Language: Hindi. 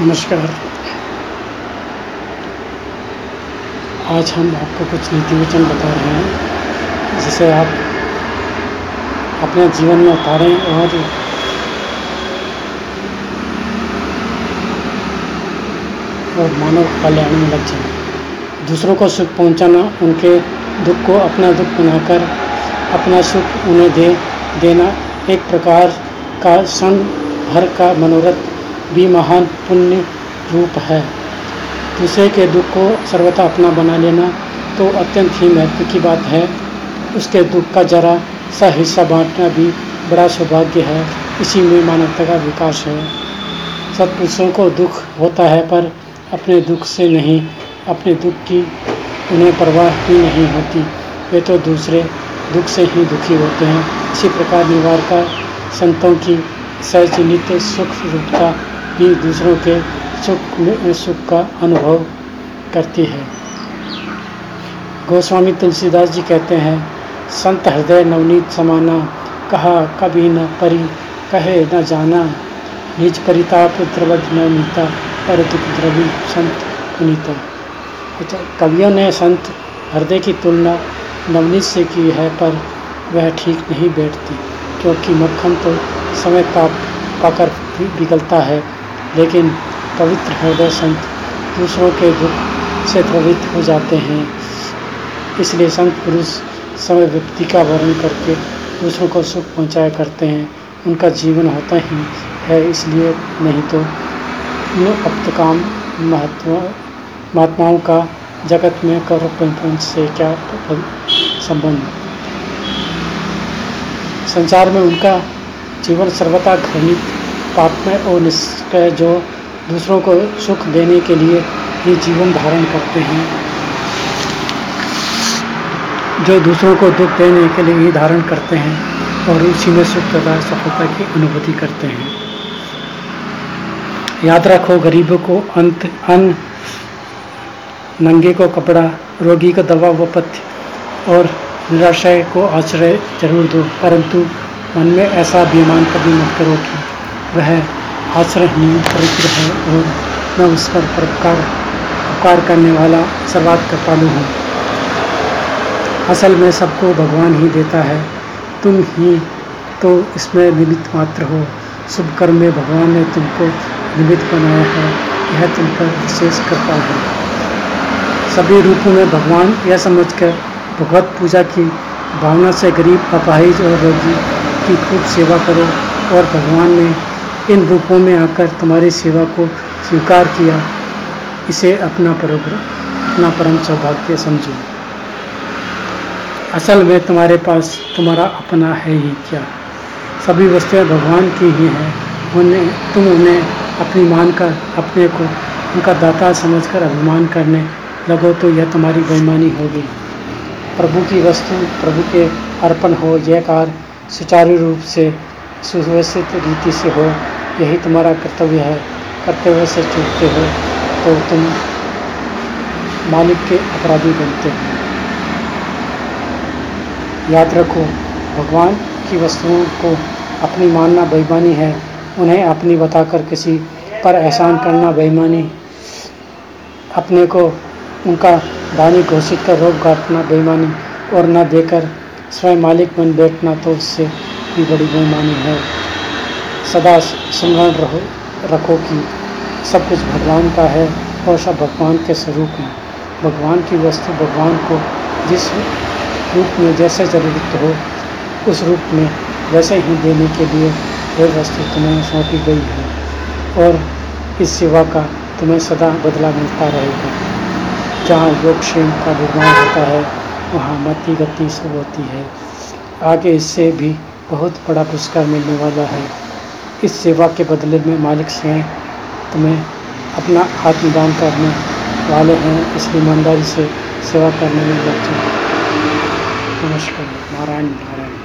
नमस्कार। आज हम आपको कुछ नीति वचन बता रहे हैं, जिसे आप अपने जीवन में उतारें और और मानव कल्याण में लग जाए। दूसरों को सुख पहुंचाना, उनके दुख को अपना दुख बनाकर अपना सुख उन्हें दे, देना एक प्रकार का क्षण भर का मनोरथ भी महान पुण्य रूप है। दूसरे के दुख को सर्वथा अपना बना लेना तो अत्यंत ही महत्व की बात है। उसके दुख का जरा सा हिस्सा बांटना भी बड़ा सौभाग्य है। इसी में मानवता का विकास है। सत्पुरुषों को दुख होता है पर अपने दुख से नहीं, अपने दुख की उन्हें परवाह ही नहीं होती। वे तो दूसरे दुख से ही दुखी होते हैं। इसी प्रकार निवार का संतों की सहज नित्य सुख रूपता भी दूसरों के सुख में सुख का अनुभव करती है। गोस्वामी तुलसीदास जी कहते हैं, संत हृदय नवनीत समाना, कहा कभी न परी, कहे न जाना। निज परिताप द्रवद न मीता, पर द्रवी संत पुनीता। कवियों ने संत हृदय की तुलना नवनीत से की है, पर वह ठीक नहीं बैठती, क्योंकि मक्खन तो समय ताप पाकर पिघलता है। लेकिन पवित्र हृदय संत दूसरों के दुख से द्रवित हो जाते हैं। इसलिए संत पुरुष समय व्यक्ति का वर्णन करके दूसरों को सुख पहुँचाया करते हैं। उनका जीवन होता ही है, इसलिए नहीं तो अब काम, महत्व, महात्माओं का जगत में कर पंच से क्या संबंध? संसार में उनका जीवन सर्वथा घृणित पापमय और निष्ठय जो दूसरों को सुख देने के लिए ही जीवन धारण करते हैं। जो दूसरों को दुख देने के लिए ही धारण करते हैं और उसी में सुख तथा सफलता की अनुभूति करते हैं। याद रखो, गरीबों को अंत, अन्न, नंगे को कपड़ा, रोगी को दवा व पथ्य और निराशय को आश्रय ज़रूर दो, परंतु मन में ऐसा अभिमान कभी मत करो कि वह आश्रयहीन पवित्र है और मैं उस पर परोपकार, उपकार करने वाला सर्वात कृपालु हूँ। असल में सबको भगवान ही देता है। तुम ही तो इसमें निमित्त मात्र हो। शुभ कर्म में भगवान ने तुमको निमित्त बनाया है। यह तुम पर विशेष कृपा है। सभी रूपों में भगवान यह समझकर भगवत पूजा की भावना से गरीब, अपाहिज और रोगी की खूब सेवा करो और भगवान ने इन रूपों में आकर तुम्हारी सेवा को स्वीकार किया, इसे अपना परोग्रह अपना परम सौभाग्य समझो। असल में तुम्हारे पास तुम्हारा अपना है ही क्या? सभी वस्तुएँ भगवान की ही हैं। उन्हें, तुम उन्हें अपनी मानकर अपने को उनका दाता समझकर अभिमान करने लगो तो यह तुम्हारी बेईमानी होगी। प्रभु की वस्तु, प्रभु के अर्पण हो, यह कार्य सुचारू रूप से सुव्यवस्थित रीति से हो। यही तुम्हारा कर्तव्य है। कर्तव्य से चूकते हो तो तुम मालिक के अपराधी बनते हो। याद रखो, भगवान की वस्तुओं को अपनी मानना बेईमानी है। उन्हें अपनी बताकर किसी पर एहसान करना बेईमानी। अपने को उनका दानी घोषित कर रोक काटना बेईमानी और न देकर स्वयं मालिक बन बैठना तो उससे भी बड़ी बेईमानी है। सदा स्मरण रहो, रखो कि सब कुछ भगवान का है और सब भगवान के स्वरूप में भगवान की वस्तु भगवान को जिस रूप में जैसे ज़रूरत हो, उस रूप में वैसे ही देने के लिए वह वस्तु तुम्हें सौंपी गई है और इस सेवा का तुम्हें सदा बदला मिलता रहेगा। जहाँ योगक्षेम का निर्माण होता है, वहाँ मति गति सब होती है। आगे इससे भी बहुत बड़ा पुरस्कार मिलने वाला है। इस सेवा के बदले में मालिक स्वयं तुम्हें अपना आत्मदान करने वाले हैं इस ईमानदारी से सेवा करने में लग हैं। नमस्कार। नारायण नारायण।